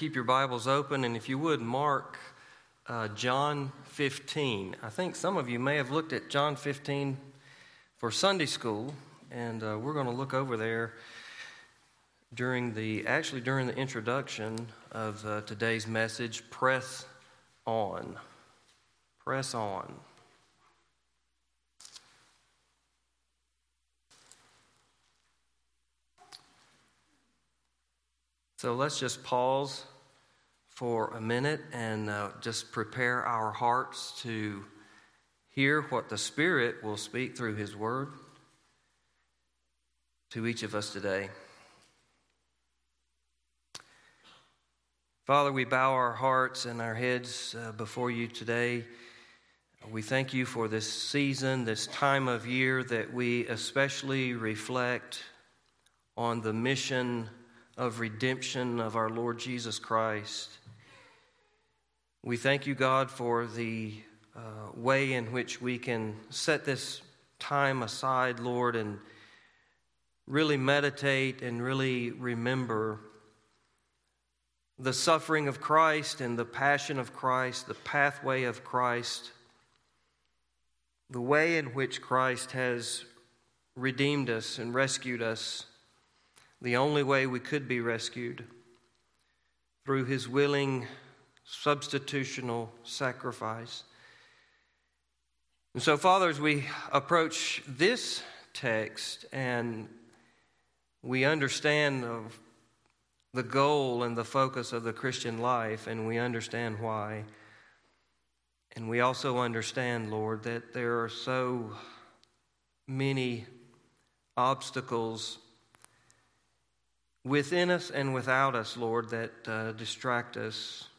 keep your Bibles open, and if you would, mark uh, John 15. I think some of you may have looked at John 15 for Sunday school, and uh, we're going to look over there during the actually during the introduction of uh, today's message. Press on, press on. So let's just pause for a minute and uh, just prepare our hearts to hear what the Spirit will speak through His Word to each of us today. Father, we bow our hearts and our heads uh, before you today. We thank you for this season, this time of year that we especially reflect on the mission of redemption of our Lord Jesus Christ. We thank you, God, for the uh, way in which we can set this time aside, Lord, and really meditate and really remember the suffering of Christ and the passion of Christ, the pathway of Christ, the way in which Christ has redeemed us and rescued us the only way we could be rescued through his willing substitutional sacrifice. And so, Father, as we approach this text and we understand of the goal and the focus of the Christian life, and we understand why. And we also understand, Lord, that there are so many obstacles within us and without us, Lord, that uh, distract us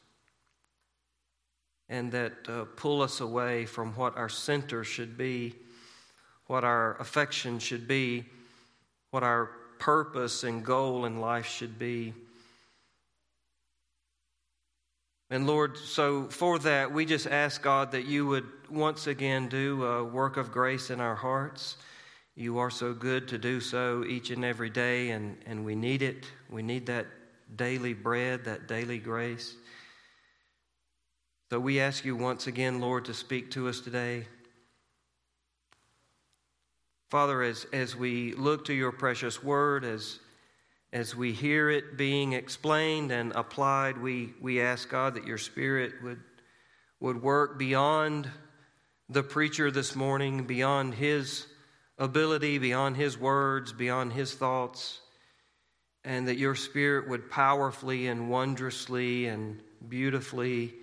and that uh, pull us away from what our center should be, what our affection should be, what our purpose and goal in life should be. And Lord, so for that, we just ask God that you would once again do a work of grace in our hearts. You are so good to do so each and every day, and, and we need it. We need that daily bread, that daily grace. So we ask you once again, Lord, to speak to us today. Father, as, as we look to your precious word, as, as we hear it being explained and applied, we, we ask God that your spirit would, would work beyond the preacher this morning, beyond his ability, beyond His words, beyond His thoughts, and that your Spirit would powerfully and wondrously and beautifully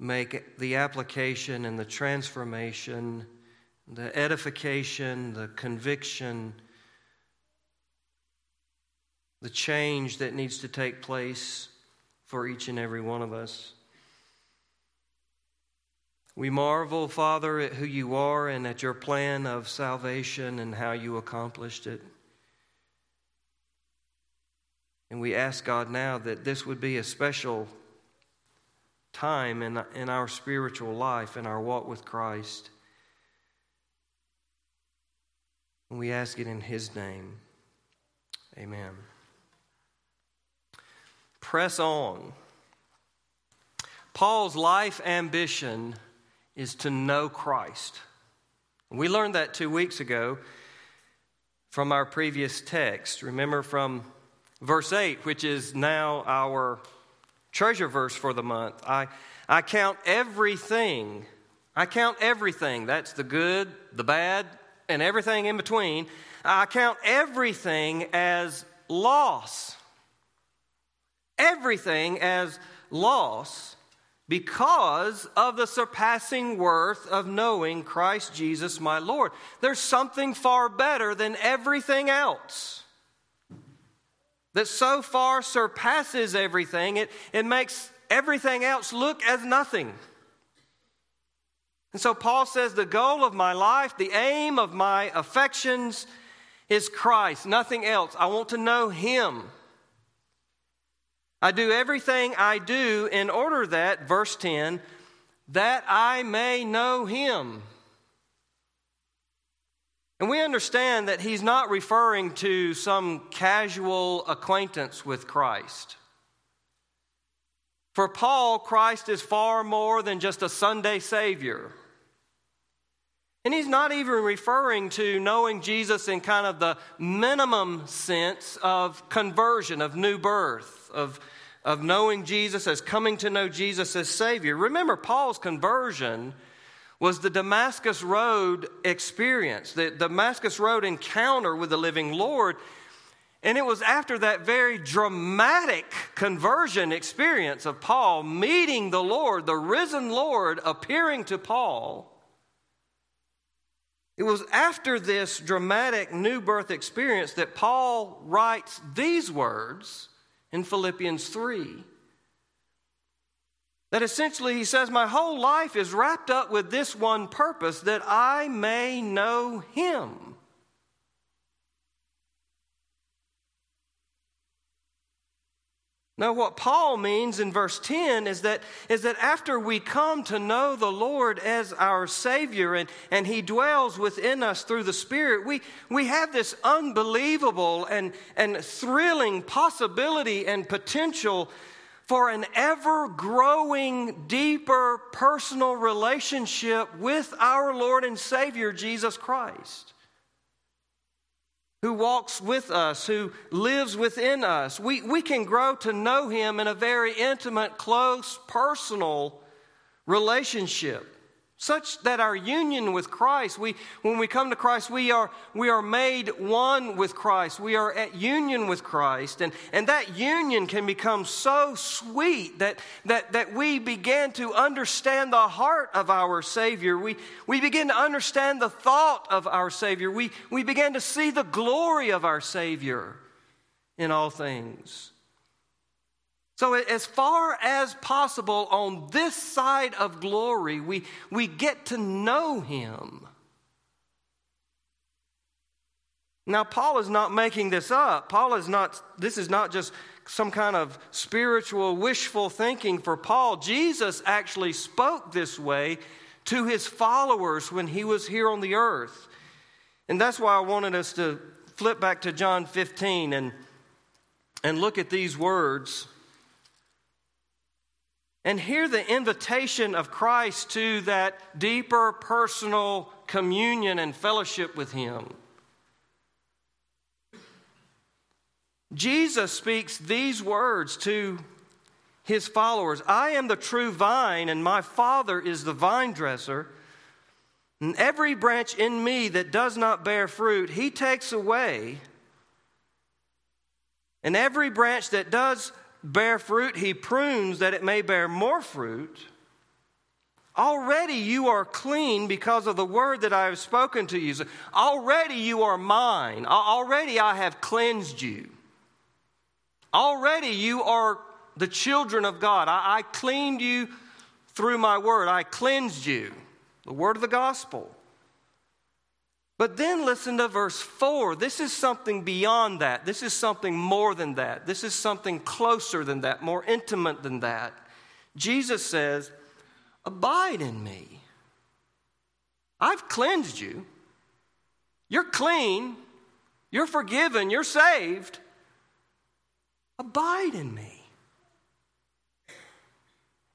make the application and the transformation, the edification, the conviction, the change that needs to take place for each and every one of us. We marvel, Father, at who you are and at your plan of salvation and how you accomplished it. And we ask God now that this would be a special time in, in our spiritual life, in our walk with Christ. And we ask it in His name. Amen. Press on. Paul's life ambition is to know Christ. We learned that two weeks ago from our previous text. Remember from verse 8, which is now our treasure verse for the month. I, I count everything, I count everything. That's the good, the bad, and everything in between. I count everything as loss. Everything as loss because of the surpassing worth of knowing Christ Jesus my Lord. There's something far better than everything else that so far surpasses everything, it, it makes everything else look as nothing. And so Paul says the goal of my life, the aim of my affections is Christ, nothing else. I want to know Him. I do everything I do in order that, verse 10, that I may know him. And we understand that he's not referring to some casual acquaintance with Christ. For Paul, Christ is far more than just a Sunday Savior. And he's not even referring to knowing Jesus in kind of the minimum sense of conversion, of new birth, of, of knowing Jesus as coming to know Jesus as Savior. Remember, Paul's conversion was the Damascus Road experience, the Damascus Road encounter with the living Lord. And it was after that very dramatic conversion experience of Paul meeting the Lord, the risen Lord appearing to Paul. It was after this dramatic new birth experience that Paul writes these words in Philippians 3. That essentially he says, My whole life is wrapped up with this one purpose that I may know him. Now, what Paul means in verse 10 is that, is that after we come to know the Lord as our Savior and, and He dwells within us through the Spirit, we, we have this unbelievable and, and thrilling possibility and potential for an ever growing, deeper personal relationship with our Lord and Savior, Jesus Christ who walks with us, who lives within us. We, we can grow to know him in a very intimate, close, personal relationship such that our union with Christ, we, when we come to Christ, we are, we are made one with Christ. We are at union with Christ. And, and that union can become so sweet that, that, that we begin to understand the heart of our Savior. We, we begin to understand the thought of our Savior. We, we begin to see the glory of our Savior in all things. So, as far as possible on this side of glory, we, we get to know him. Now, Paul is not making this up. Paul is not, this is not just some kind of spiritual, wishful thinking for Paul. Jesus actually spoke this way to his followers when he was here on the earth. And that's why I wanted us to flip back to John 15 and, and look at these words and hear the invitation of Christ to that deeper personal communion and fellowship with Him. Jesus speaks these words to his followers I am the true vine, and my Father is the vine dresser. And every branch in me that does not bear fruit, he takes away. And every branch that does bear fruit, he prunes that it may bear more fruit. Already you are clean because of the word that I have spoken to you. already you are mine. Already I have cleansed you. Already you are the children of God. I, I cleaned you through my word. I cleansed you. The word of the gospel. But then listen to verse 4. This is something beyond that. This is something more than that. This is something closer than that, more intimate than that. Jesus says, Abide in me. I've cleansed you. You're clean. You're forgiven. You're saved. Abide in me.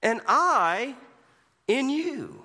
And I in you.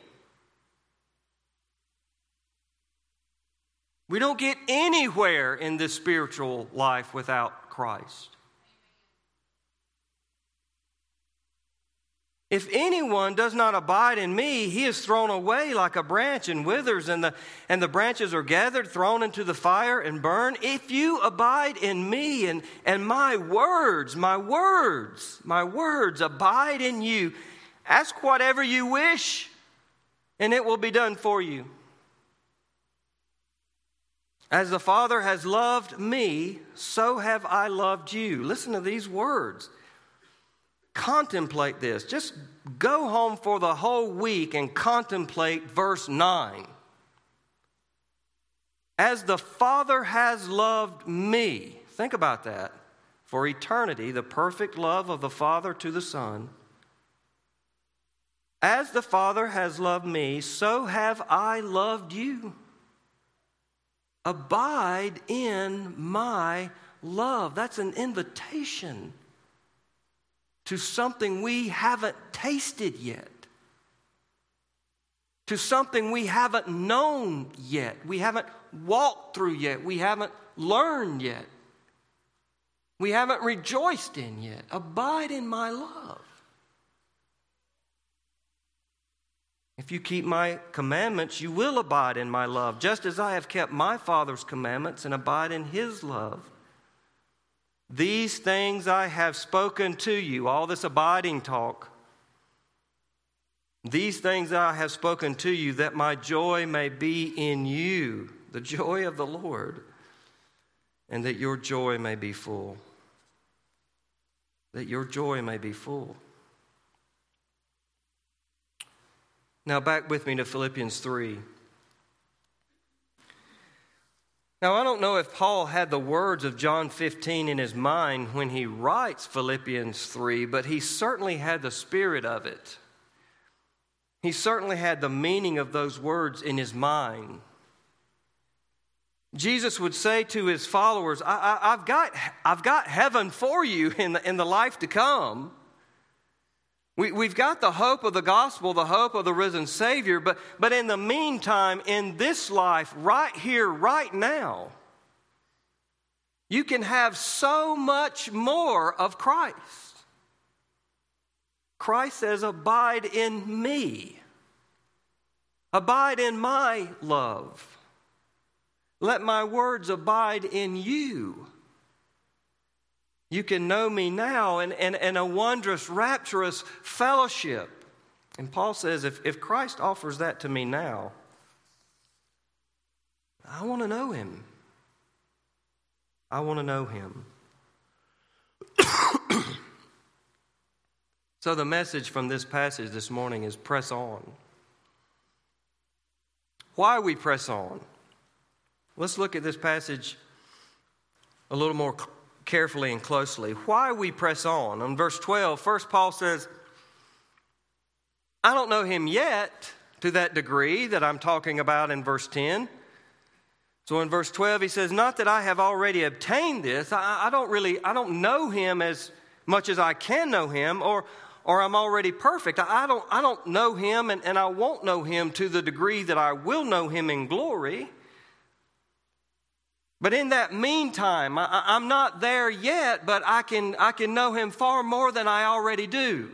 We don't get anywhere in this spiritual life without Christ. If anyone does not abide in me, he is thrown away like a branch and withers, and the, and the branches are gathered, thrown into the fire, and burned. If you abide in me and, and my words, my words, my words abide in you, ask whatever you wish, and it will be done for you. As the Father has loved me, so have I loved you. Listen to these words. contemplate this. Just go home for the whole week and contemplate verse 9. As the Father has loved me, think about that. For eternity, the perfect love of the Father to the Son. As the Father has loved me, so have I loved you. Abide in my love. That's an invitation to something we haven't tasted yet, to something we haven't known yet, we haven't walked through yet, we haven't learned yet, we haven't rejoiced in yet. Abide in my love. If you keep my commandments, you will abide in my love, just as I have kept my Father's commandments and abide in his love. These things I have spoken to you, all this abiding talk. These things I have spoken to you, that my joy may be in you, the joy of the Lord, and that your joy may be full. That your joy may be full. Now, back with me to Philippians 3. Now, I don't know if Paul had the words of John 15 in his mind when he writes Philippians 3, but he certainly had the spirit of it. He certainly had the meaning of those words in his mind. Jesus would say to his followers, I, have got, I've got heaven for you in the, in the life to come. We, we've got the hope of the gospel, the hope of the risen Savior, but, but in the meantime, in this life, right here, right now, you can have so much more of Christ. Christ says, Abide in me, abide in my love. Let my words abide in you. You can know me now in, in, in a wondrous, rapturous fellowship. And Paul says, if, if Christ offers that to me now, I want to know him. I want to know him. so, the message from this passage this morning is press on. Why we press on? Let's look at this passage a little more carefully and closely. Why we press on. On verse 12, first Paul says, I don't know him yet to that degree that I'm talking about in verse 10. So in verse 12, he says, Not that I have already obtained this. I, I, don't really, I don't know him as much as I can know him, or, or I'm already perfect. I, I don't, I don't know him, and, and I won't know him to the degree that I will know him in glory. But in that meantime, I, am not there yet, but I can, I can know him far more than I already do.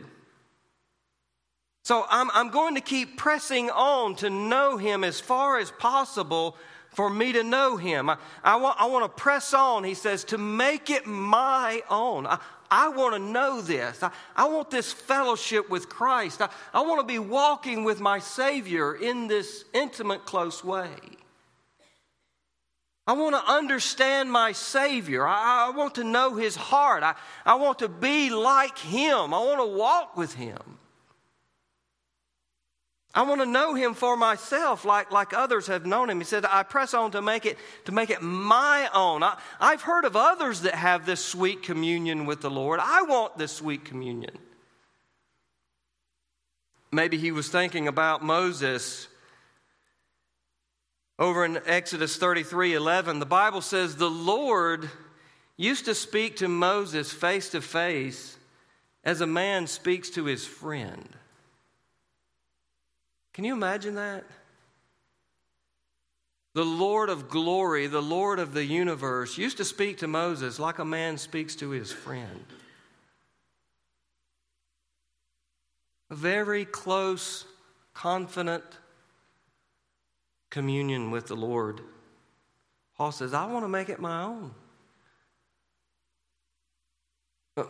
So I'm, I'm going to keep pressing on to know him as far as possible for me to know him. I, I, want, I want to press on, he says, to make it my own. I, I want to know this. I, I want this fellowship with Christ. I, I want to be walking with my Savior in this intimate, close way. I want to understand my Savior. I, I, want to know His heart. I, I want to be like Him. I want to walk with Him. I want to know Him for myself, like, like others have known Him. He said, I press on to make it, to make it my own. I, I've heard of others that have this sweet communion with the Lord. I want this sweet communion. Maybe he was thinking about Moses over in Exodus 33 11, the Bible says, The Lord used to speak to Moses face to face as a man speaks to his friend. Can you imagine that? The Lord of glory, the Lord of the universe, used to speak to Moses like a man speaks to his friend. A very close, confident, communion with the Lord. Paul says, I want to make it my own.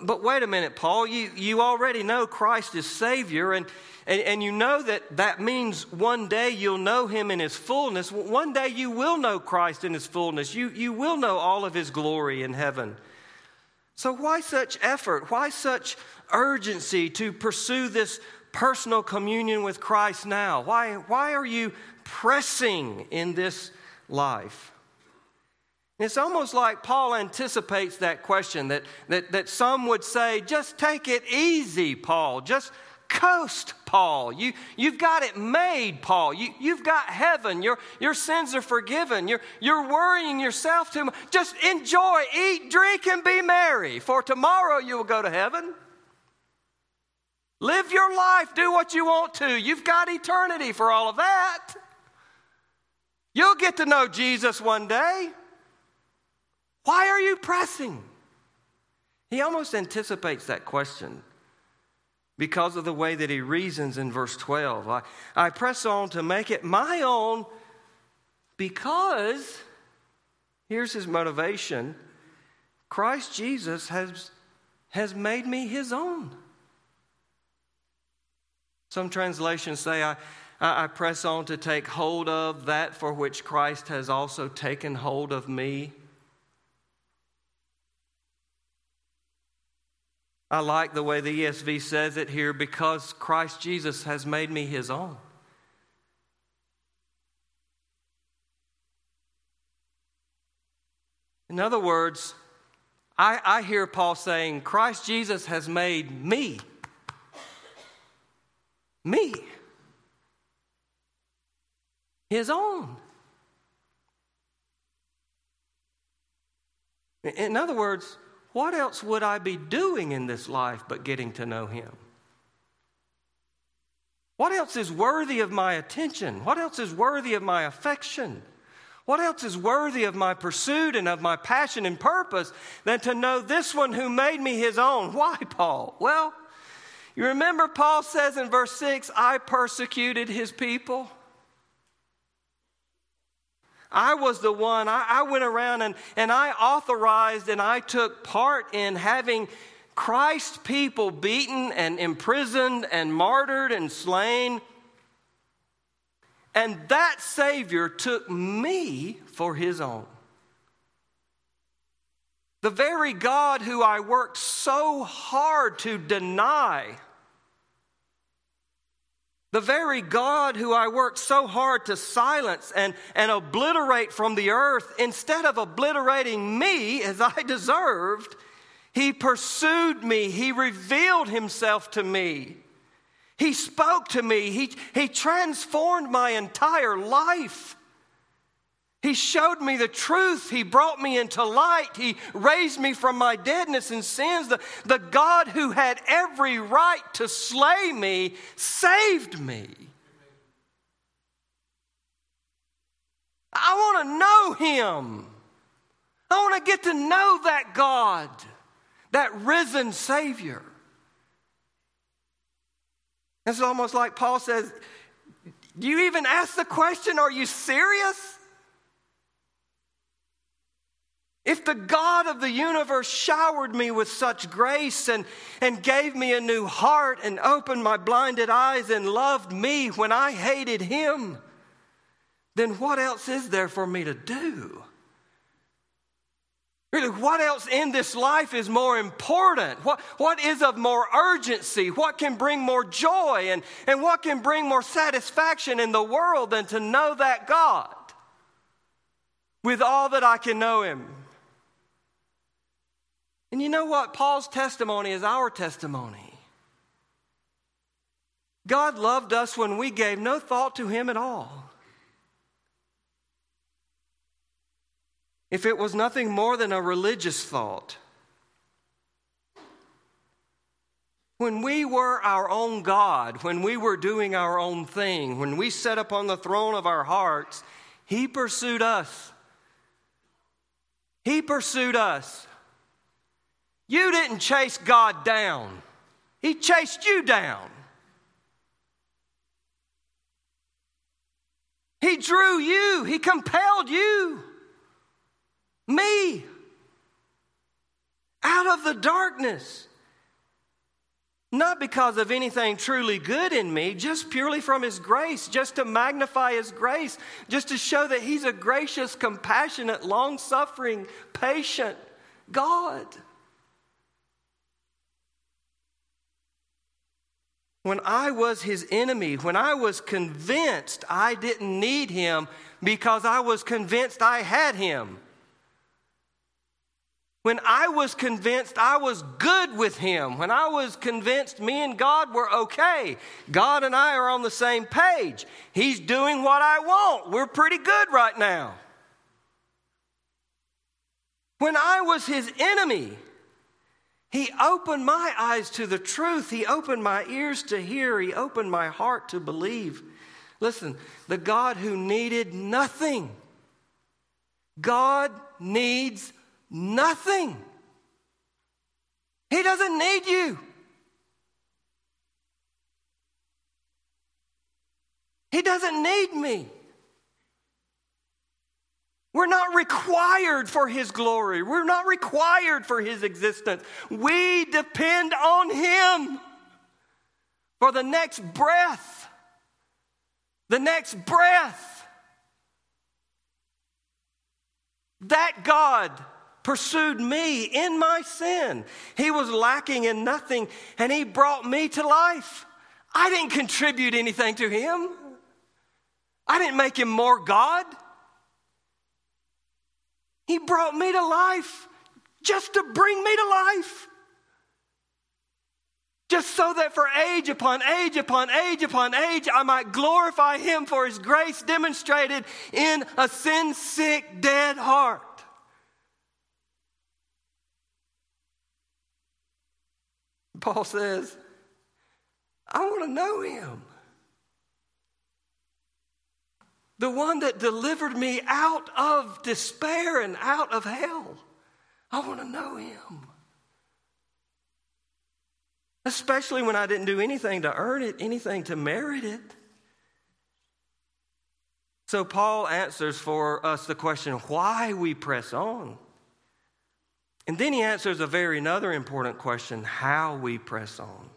But wait a minute, Paul, you, you already know Christ is Savior, and, and, and you know that that means one day you'll know Him in His fullness. One day you will know Christ in His fullness. You, you will know all of His glory in heaven. So, why such effort? Why such urgency to pursue this personal communion with Christ now? Why, why are you pressing in this life? It's almost like Paul anticipates that question that, that, that some would say, just take it easy, Paul. Just coast, Paul. You, you've got it made, Paul. You, you've got heaven. Your, your sins are forgiven. You're, you're worrying yourself too much. Just enjoy, eat, drink, and be merry, for tomorrow you will go to heaven. Live your life, do what you want to. You've got eternity for all of that. You'll get to know Jesus one day. Why are you pressing? He almost anticipates that question because of the way that he reasons in verse 12. I, I press on to make it my own because, here's his motivation Christ Jesus has, has made me his own. Some translations say, I, I press on to take hold of that for which Christ has also taken hold of me. I like the way the ESV says it here because Christ Jesus has made me his own. In other words, I, I hear Paul saying, Christ Jesus has made me. Me. His own. In other words, what else would I be doing in this life but getting to know Him? What else is worthy of my attention? What else is worthy of my affection? What else is worthy of my pursuit and of my passion and purpose than to know this one who made me his own? Why, Paul? Well, you remember Paul says in verse 6, I persecuted his people. I was the one, I, I, went around and, and I authorized and I took part in having Christ's people beaten and imprisoned and martyred and slain. And that Savior took me for his own. The very God who I worked so hard to deny the very God who I worked so hard to silence and, and obliterate from the earth, instead of obliterating me as I deserved, he pursued me. He revealed himself to me. He spoke to me. He, he transformed my entire life. He showed me the truth. He brought me into light. He raised me from my deadness and sins. The, the God who had every right to slay me saved me. I want to know Him. I want to get to know that God, that risen Savior. It's almost like Paul says, Do you even ask the question, Are you serious? If the God of the universe showered me with such grace and, and gave me a new heart and opened my blinded eyes and loved me when I hated him, then what else is there for me to do? Really, what else in this life is more important? What, what is of more urgency? What can bring more joy? And, and what can bring more satisfaction in the world than to know that God with all that I can know Him? And you know what? Paul's testimony is our testimony. God loved us when we gave no thought to Him at all. If it was nothing more than a religious thought, when we were our own God, when we were doing our own thing, when we sat upon the throne of our hearts, He pursued us. He pursued us. You didn't chase God down, He chased you down. He drew you, He compelled you, me, out of the darkness. Not because of anything truly good in me, just purely from His grace, just to magnify His grace, just to show that He's a gracious, compassionate, long suffering, patient God. When I was his enemy, when I was convinced I didn't need him because I was convinced I had him. When I was convinced I was good with him, when I was convinced me and God were okay, God and I are on the same page. He's doing what I want. We're pretty good right now. When I was his enemy, he opened my eyes to the truth. He opened my ears to hear. He opened my heart to believe. Listen, the God who needed nothing, God needs nothing. He doesn't need you. He doesn't need me. We're not required for His glory. We're not required for His existence. We depend on Him for the next breath. The next breath. That God pursued me in my sin. He was lacking in nothing and He brought me to life. I didn't contribute anything to Him, I didn't make Him more God. He brought me to life just to bring me to life. Just so that for age upon age upon age upon age, I might glorify Him for His grace demonstrated in a sin sick, dead heart. Paul says, I want to know Him the one that delivered me out of despair and out of hell. I want to know him. Especially when I didn't do anything to earn it, anything to merit it. So, Paul answers for us the question why we press on. And then he answers a very another important question how we press on.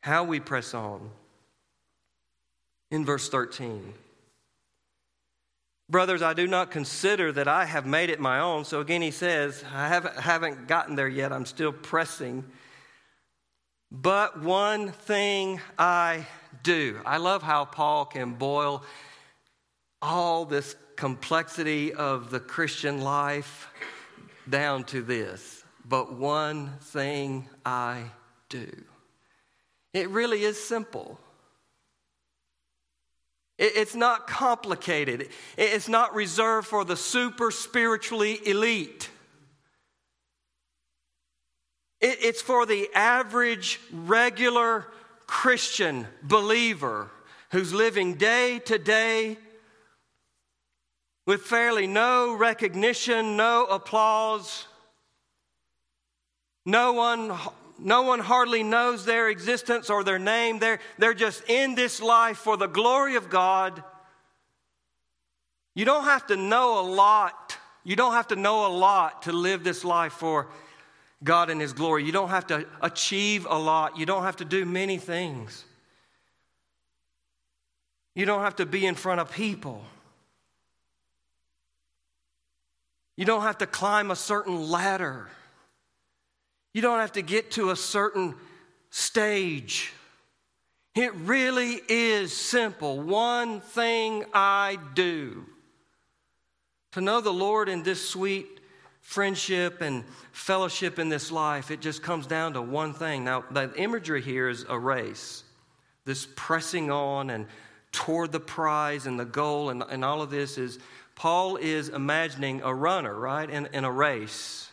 How we press on. In verse 13. Brothers, I do not consider that I have made it my own. So again, he says, I haven't, gotten there yet. I'm still pressing. But one thing I do. I love how Paul can boil all this complexity of the Christian life down to this. But one thing I do. It really is simple. It's not complicated. It's not reserved for the super spiritually elite. It's for the average, regular Christian believer who's living day to day with fairly no recognition, no applause, no one no one hardly knows their existence or their name. They're, they're just in this life for the glory of God. You don't have to know a lot. You don't have to know a lot to live this life for God and His glory. You don't have to achieve a lot. You don't have to do many things. You don't have to be in front of people. You don't have to climb a certain ladder. You don't have to get to a certain stage. It really is simple. One thing I do. To know the Lord in this sweet friendship and fellowship in this life, it just comes down to one thing. Now, the imagery here is a race, this pressing on and toward the prize and the goal, and, and all of this is Paul is imagining a runner, right, in, in a race.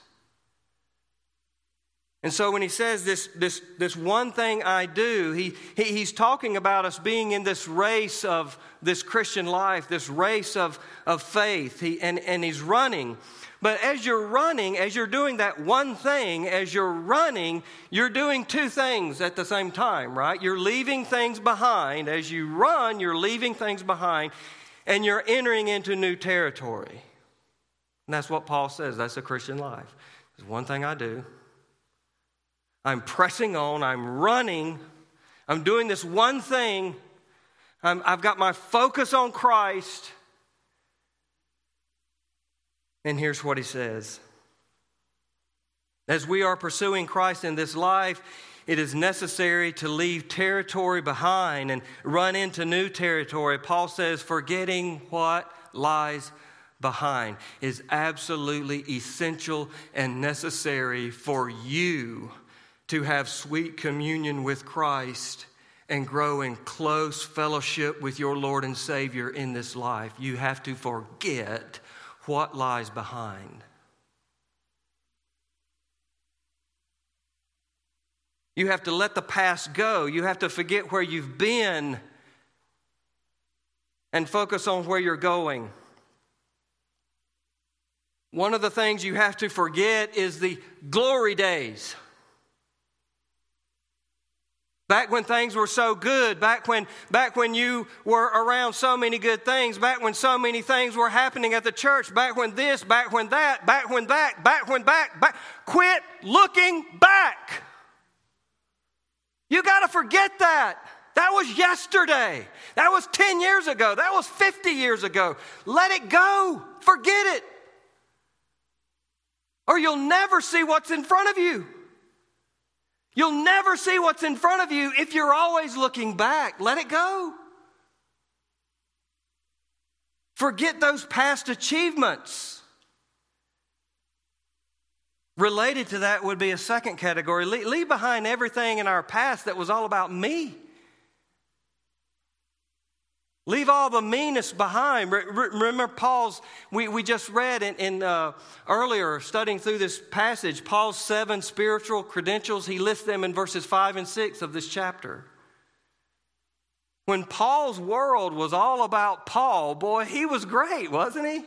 And so when he says this, this, this one thing I do, he, he, he's talking about us being in this race of this Christian life, this race of, of faith. He, and, and he's running. But as you're running, as you're doing that one thing, as you're running, you're doing two things at the same time, right? You're leaving things behind. As you run, you're leaving things behind and you're entering into new territory. And that's what Paul says. That's a Christian life. There's one thing I do, I'm pressing on, I'm running, I'm doing this one thing. i have got my focus on Christ. And here's what he says As we are pursuing Christ in this life, it is necessary to leave territory behind and run into new territory. Paul says, forgetting what lies behind is absolutely essential and necessary for you to have sweet communion with Christ and grow in close fellowship with your Lord and Savior in this life. You have to forget what lies behind. You have to let the past go. You have to forget where you've been and focus on where you're going. One of the things you have to forget is the glory days. Back when things were so good, back when, back when you were around so many good things, back when so many things were happening at the church, back when this, back when that, back when that, back when back, back. Quit looking back. You got to forget that. That was yesterday. That was 10 years ago. That was 50 years ago. Let it go. Forget it. Or you'll never see what's in front of you. You'll never see what's in front of you if you're always looking back. Let it go. Forget those past achievements. Related to that would be a second category leave behind everything in our past that was all about me. Leave all the meanness behind. Remember, Paul's, we, we just read in, in uh, earlier, studying through this passage, Paul's seven spiritual credentials. He lists them in verses five and six of this chapter. When Paul's world was all about Paul, boy, he was great, wasn't he?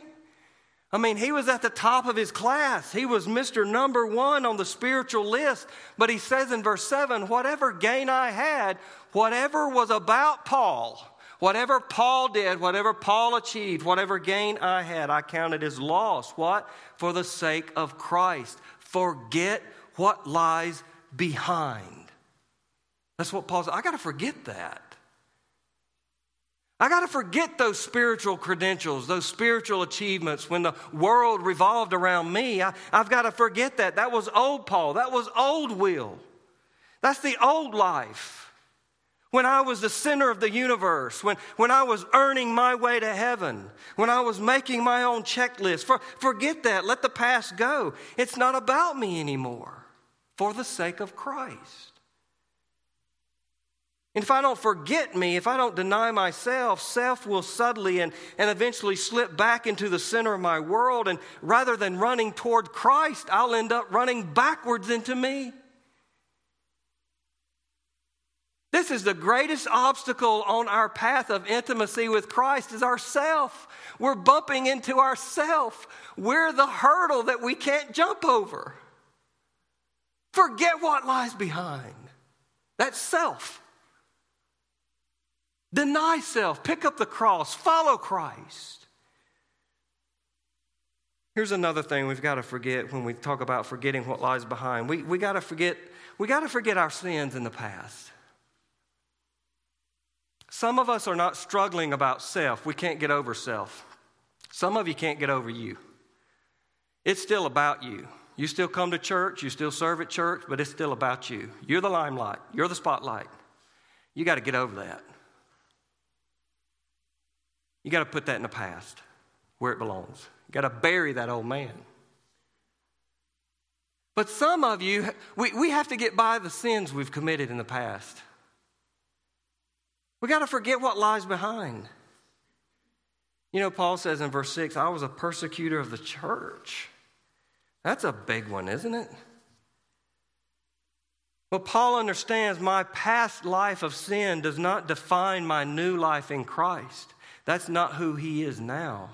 I mean, he was at the top of his class. He was Mr. Number One on the spiritual list. But he says in verse 7 whatever gain I had, whatever was about Paul, whatever Paul did, whatever Paul achieved, whatever gain I had, I counted as loss. What? For the sake of Christ. Forget what lies behind. That's what Paul said. I got to forget that. I got to forget those spiritual credentials, those spiritual achievements. When the world revolved around me, I, have got to forget that. That was old Paul. That was old Will. That's the old life. When I was the center of the universe, when, when I was earning my way to heaven, when I was making my own checklist, for, forget that. Let the past go. It's not about me anymore for the sake of Christ. And if I don't forget me, if I don't deny myself, self will subtly and, and eventually slip back into the center of my world. And rather than running toward Christ, I'll end up running backwards into me. This is the greatest obstacle on our path of intimacy with Christ is ourself. We're bumping into ourself. We're the hurdle that we can't jump over. Forget what lies behind. That's self. Deny self, pick up the cross, follow Christ. Here's another thing we've got to forget when we talk about forgetting what lies behind. We, we got to forget, we got to forget our sins in the past. Some of us are not struggling about self. We can't get over self. Some of you can't get over you. It's still about you. You still come to church, you still serve at church, but it's still about you. You're the limelight, you're the spotlight. You got to get over that. You got to put that in the past where it belongs. You got to bury that old man. But some of you, we, we have to get by the sins we've committed in the past. We got to forget what lies behind. You know, Paul says in verse 6, I was a persecutor of the church. That's a big one, isn't it? But Paul understands my past life of sin does not define my new life in Christ. That's not who he is now.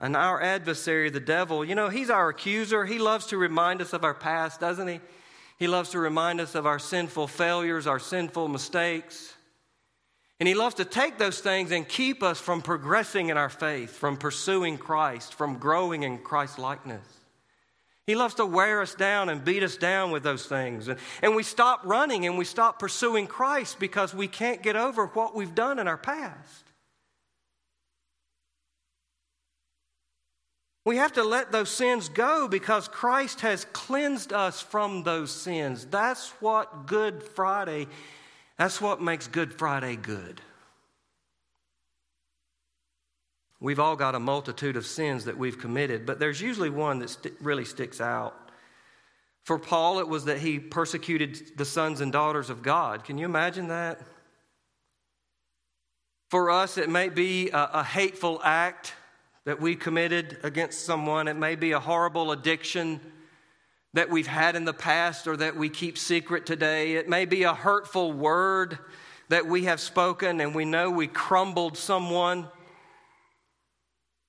And our adversary, the devil, you know, he's our accuser. He loves to remind us of our past, doesn't he? He loves to remind us of our sinful failures, our sinful mistakes. And he loves to take those things and keep us from progressing in our faith, from pursuing Christ, from growing in Christ's likeness. He loves to wear us down and beat us down with those things. And, and we stop running and we stop pursuing Christ because we can't get over what we've done in our past. We have to let those sins go because Christ has cleansed us from those sins. That's what Good Friday, that's what makes Good Friday good. We've all got a multitude of sins that we've committed, but there's usually one that st- really sticks out. For Paul, it was that he persecuted the sons and daughters of God. Can you imagine that? For us, it may be a, a hateful act that we committed against someone, it may be a horrible addiction that we've had in the past or that we keep secret today, it may be a hurtful word that we have spoken and we know we crumbled someone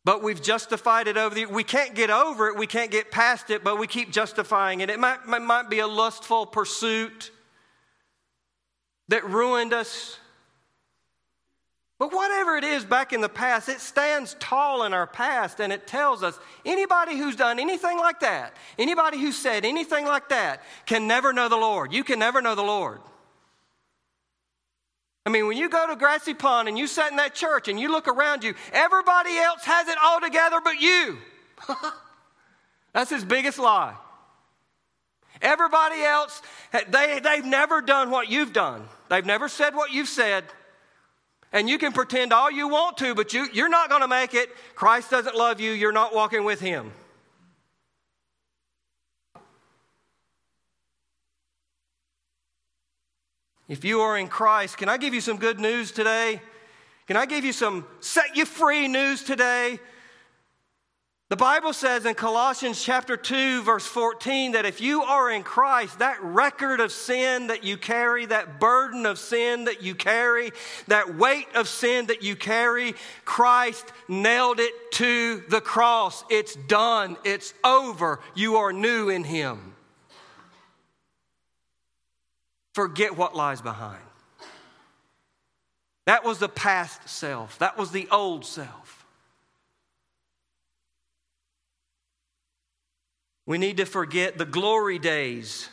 but we've justified it over the we can't get over it. We can't get past it but we keep justifying it. It might, it might be a lustful pursuit that ruined us. But whatever it is back in the past it stands tall in our past and it tells us anybody who's done anything like that anybody who said anything like that can never know the lord you can never know the lord I mean, when you go to Grassy Pond and you sit in that church and you look around you, everybody else has it all together but you. That's his biggest lie. Everybody else, they, they've never done what you've done. They've never said what you've said. And you can pretend all you want to, but you, you're not going to make it. Christ doesn't love you. You're not walking with him. If you are in Christ, can I give you some good news today? Can I give you some set you free news today? The Bible says in Colossians chapter 2 verse 14 that if you are in Christ, that record of sin that you carry, that burden of sin that you carry, that weight of sin that you carry, Christ nailed it to the cross. It's done. It's over. You are new in him. forget what lies behind. That was the past self, that was the old self. We need to forget the glory days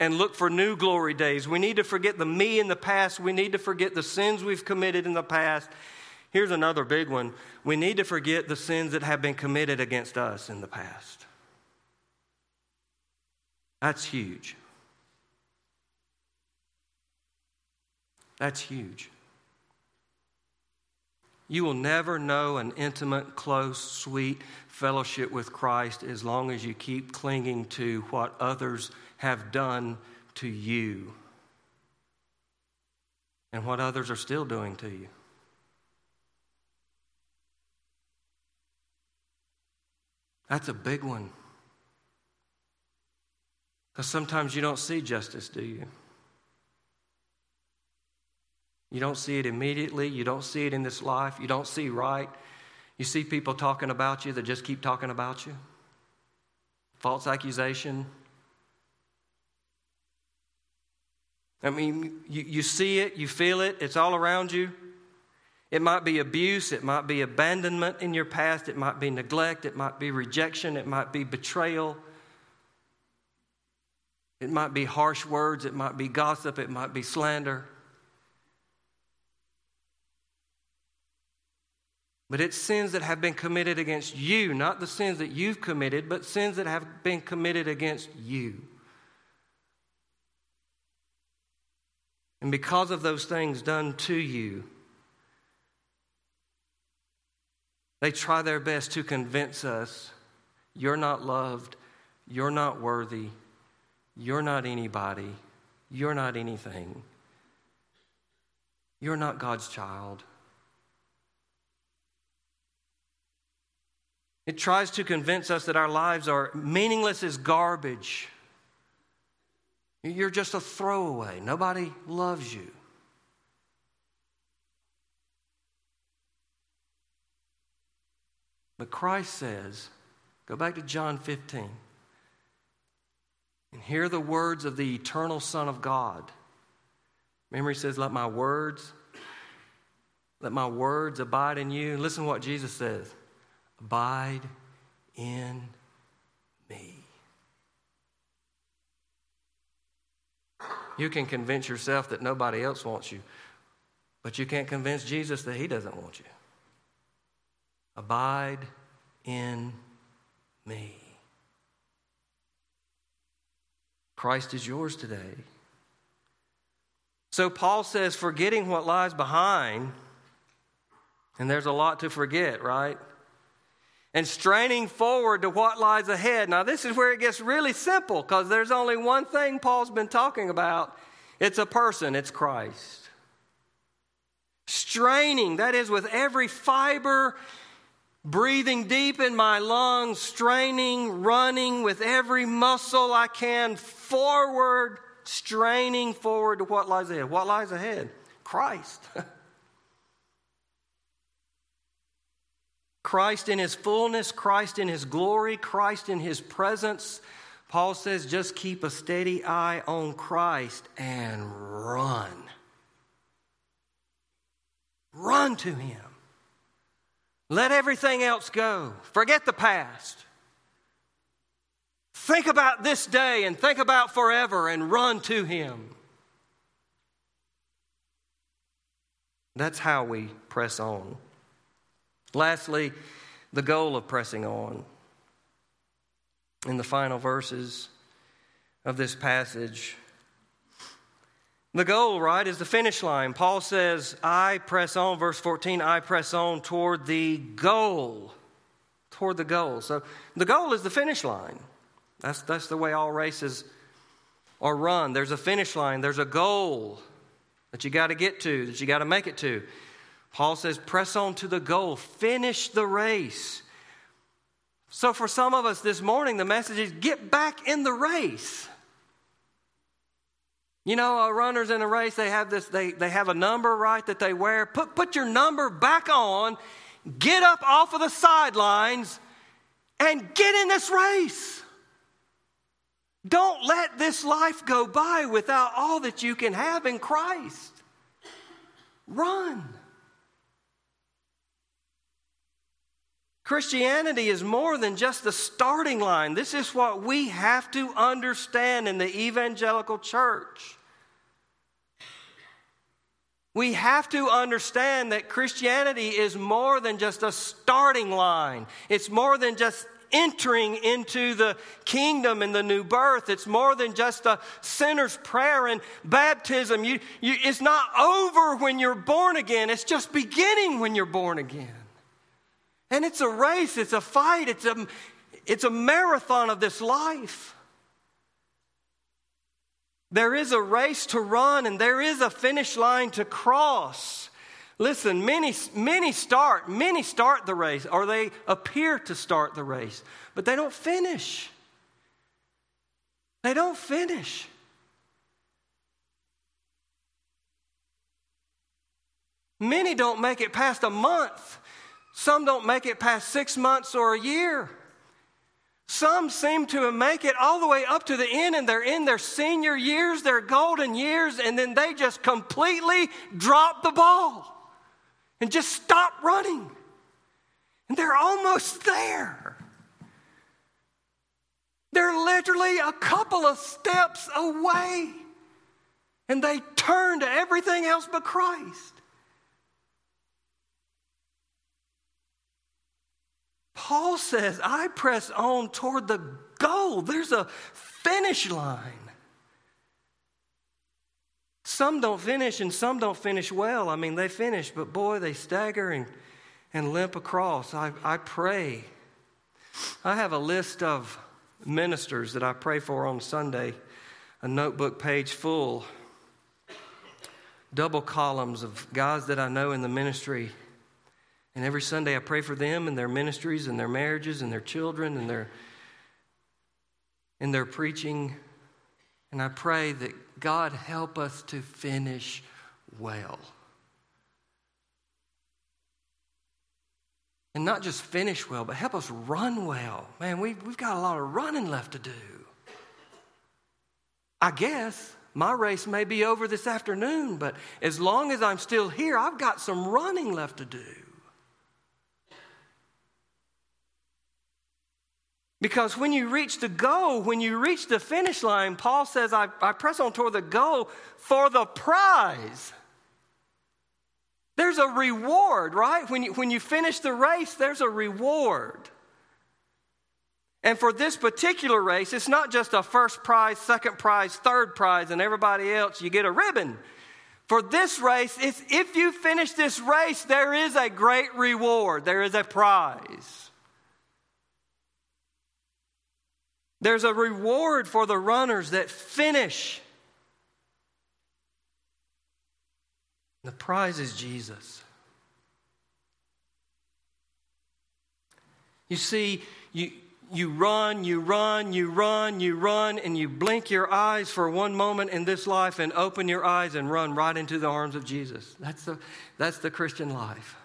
and look for new glory days. We need to forget the me in the past. We need to forget the sins we've committed in the past. Here's another big one we need to forget the sins that have been committed against us in the past. That's huge. That's huge. You will never know an intimate, close, sweet fellowship with Christ as long as you keep clinging to what others have done to you and what others are still doing to you. That's a big one. Because sometimes you don't see justice, do you? You don't see it immediately. You don't see it in this life. You don't see right. You see people talking about you that just keep talking about you. False accusation. I mean, you, you see it, you feel it, it's all around you. It might be abuse, it might be abandonment in your past, it might be neglect, it might be rejection, it might be betrayal. It might be harsh words, it might be gossip, it might be slander. But it's sins that have been committed against you, not the sins that you've committed, but sins that have been committed against you. And because of those things done to you, they try their best to convince us you're not loved, you're not worthy, you're not anybody, you're not anything, you're not God's child. It tries to convince us that our lives are meaningless as garbage. You're just a throwaway. Nobody loves you. But Christ says, go back to John 15 and hear the words of the eternal Son of God. He says, Let my words, let my words abide in you. Listen to what Jesus says. Abide in me. You can convince yourself that nobody else wants you, but you can't convince Jesus that he doesn't want you. Abide in me. Christ is yours today. So Paul says, forgetting what lies behind, and there's a lot to forget, right? And straining forward to what lies ahead. Now, this is where it gets really simple because there's only one thing Paul's been talking about it's a person, it's Christ. Straining, that is, with every fiber breathing deep in my lungs, straining, running with every muscle I can forward, straining forward to what lies ahead. What lies ahead? Christ. Christ in his fullness, Christ in his glory, Christ in his presence. Paul says, just keep a steady eye on Christ and run. Run to him. Let everything else go. Forget the past. Think about this day and think about forever and run to Him. That's how we press on. Lastly, the goal of pressing on. In the final verses of this passage, the goal, right, is the finish line. Paul says, I press on, verse 14, I press on toward the goal. Toward the goal. So the goal is the finish line. That's, that's the way all races are run. There's a finish line, there's a goal that you got to get to, that you got to make it to. Paul says, press on to the goal, finish the race. So for some of us this morning, the message is get back in the race. You know, uh, runners in a race, they have this, they, they have a number, right, that they wear. Put, put your number back on, get up off of the sidelines, and get in this race. Don't let this life go by without all that you can have in Christ. Run. Christianity is more than just the starting line. This is what we have to understand in the evangelical church. We have to understand that Christianity is more than just a starting line. It's more than just entering into the kingdom and the new birth. It's more than just a sinner's prayer and baptism. You, you, it's not over when you're born again, it's just beginning when you're born again. And it's a race, it's a fight, it's a, it's a marathon of this life. There is a race to run and there is a finish line to cross. Listen, many, many start, many start the race, or they appear to start the race, but they don't finish. They don't finish. Many don't make it past a month. Some don't make it past six months or a year. Some seem to make it all the way up to the end and they're in their senior years, their golden years, and then they just completely drop the ball and just stop running. And they're almost there. They're literally a couple of steps away. And they turn to everything else but Christ. Paul says, I press on toward the goal. There's a finish line. Some don't finish and some don't finish well. I mean, they finish, but boy, they stagger and, and limp across. I, I pray. I have a list of ministers that I pray for on Sunday, a notebook page full, double columns of guys that I know in the ministry and every Sunday I pray for them and their ministries and their marriages and their children and their and their preaching. And I pray that God help us to finish well. And not just finish well, but help us run well. Man, we've, we've got a lot of running left to do. I guess my race may be over this afternoon, but as long as I'm still here, I've got some running left to do. Because when you reach the goal, when you reach the finish line, Paul says, I, I press on toward the goal for the prize. There's a reward, right? When you, when you finish the race, there's a reward. And for this particular race, it's not just a first prize, second prize, third prize, and everybody else, you get a ribbon. For this race, it's if you finish this race, there is a great reward, there is a prize. There's a reward for the runners that finish. The prize is Jesus. You see, you, you run, you run, you run, you run, and you blink your eyes for one moment in this life and open your eyes and run right into the arms of Jesus. That's the, that's the Christian life.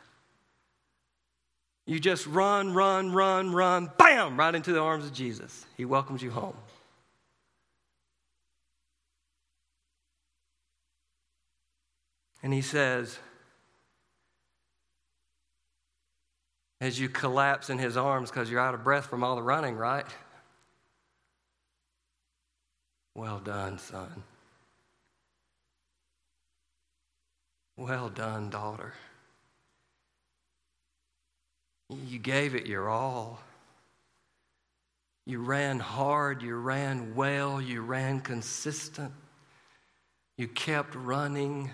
You just run, run, run, run, bam, right into the arms of Jesus. He welcomes you home. And he says, as you collapse in his arms because you're out of breath from all the running, right? Well done, son. Well done, daughter. You gave it your all. You ran hard, you ran well, you ran consistent. You kept running.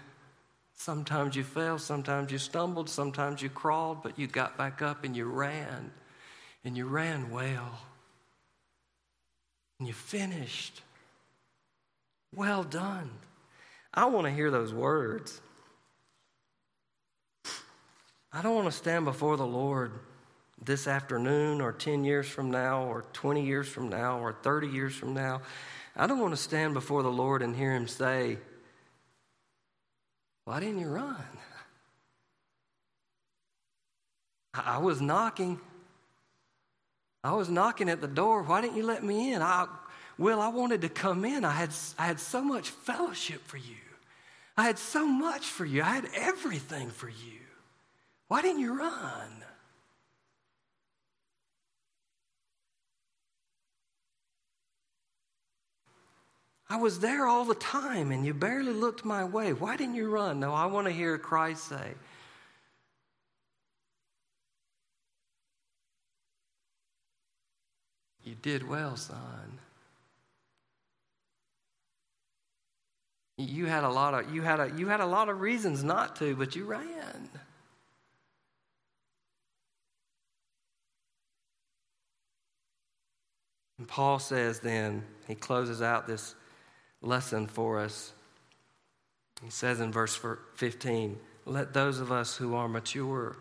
Sometimes you fell, sometimes you stumbled, sometimes you crawled, but you got back up and you ran. And you ran well. And you finished. Well done. I want to hear those words. I don't want to stand before the Lord this afternoon or 10 years from now or 20 years from now or 30 years from now. I don't want to stand before the Lord and hear him say, Why didn't you run? I was knocking. I was knocking at the door. Why didn't you let me in? I, well, I wanted to come in. I had, I had so much fellowship for you. I had so much for you. I had everything for you. Why didn't you run? I was there all the time and you barely looked my way. Why didn't you run? No, I want to hear Christ say, You did well, son. You had a lot of you had a you had a lot of reasons not to, but you ran. And Paul says then, he closes out this lesson for us. He says in verse 15, let those of us who are mature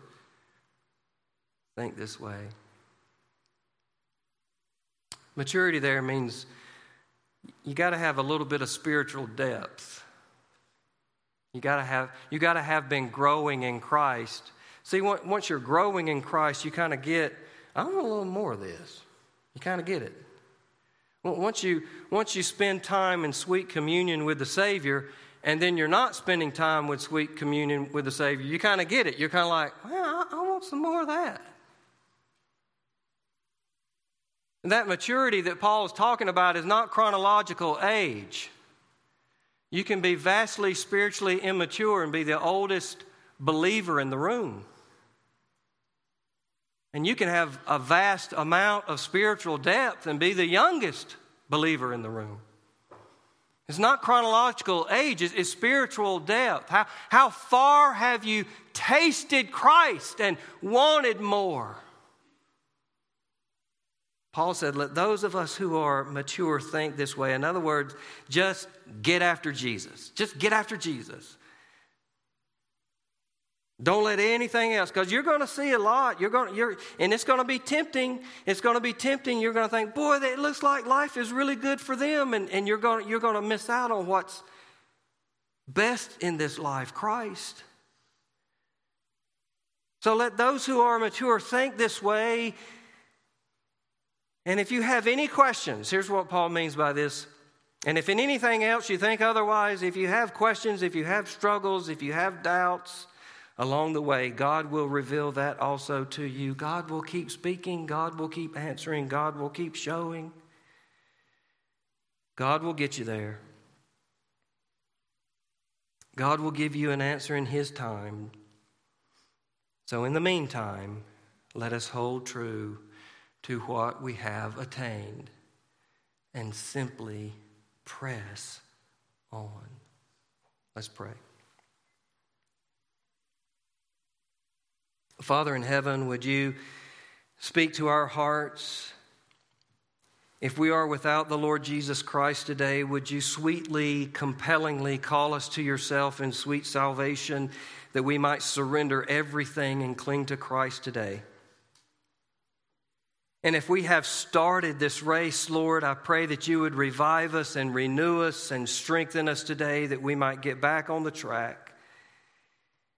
think this way. Maturity there means you got to have a little bit of spiritual depth. You got to have you got to have been growing in Christ. See, once you're growing in Christ, you kind of get I want a little more of this. You kind of get it. Once you, once you spend time in sweet communion with the Savior, and then you're not spending time with sweet communion with the Savior, you kind of get it. You're kind of like, well, I, I want some more of that. And that maturity that Paul is talking about is not chronological age. You can be vastly spiritually immature and be the oldest believer in the room. And you can have a vast amount of spiritual depth and be the youngest believer in the room. It's not chronological age, it's, spiritual depth. How, how far have you tasted Christ and wanted more? Paul said, Let those of us who are mature think this way. In other words, just get after Jesus. Just get after Jesus. Don't let anything else, because you're going to see a lot. You're going, you're, and it's going to be tempting. It's going to be tempting. You're going to think, boy, it looks like life is really good for them, and, and you're going, you're going to miss out on what's best in this life, Christ. So let those who are mature think this way. And if you have any questions, here's what Paul means by this. And if in anything else you think otherwise, if you have questions, if you have struggles, if you have doubts, along the way, God will reveal that also to you. God will keep speaking, God will keep answering, God will keep showing. God will get you there. God will give you an answer in His time. So, in the meantime, let us hold true to what we have attained and simply press on. Let's pray. Father in heaven, would you speak to our hearts? If we are without the Lord Jesus Christ today, would you sweetly, compellingly call us to yourself in sweet salvation that we might surrender everything and cling to Christ today? And if we have started this race, Lord, I pray that you would revive us and renew us and strengthen us today that we might get back on the track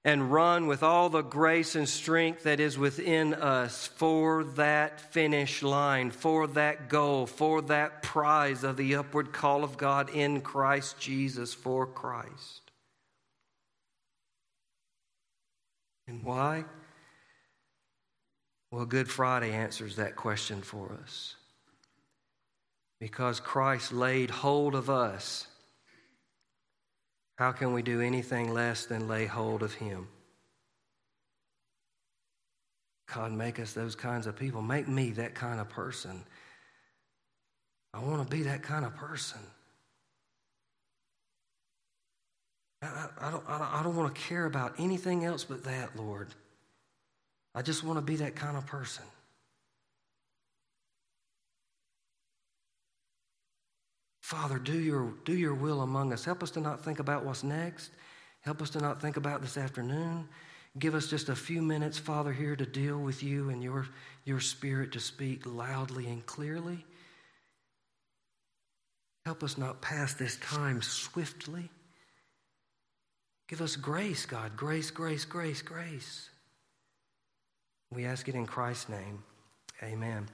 and run with all the grace and strength that is within us for that finish line, for that goal, for that prize of the upward call of God in Christ Jesus for Christ. And why? Well, Good Friday answers that question for us. Because Christ laid hold of us, how can we do anything less than lay hold of Him? God, make us those kinds of people. Make me that kind of person. I want to be that kind of person. I, I, don't, I don't want to care about anything else but that, Lord. I just want to be that kind of person. Father, do your, do your will among us. Help us to not think about what's next. Help us to not think about this afternoon. Give us just a few minutes, Father, here to deal with you and your, your spirit to speak loudly and clearly. Help us not pass this time swiftly. Give us grace, God. Grace, grace, grace, grace. We ask it in Christ's name. Amen.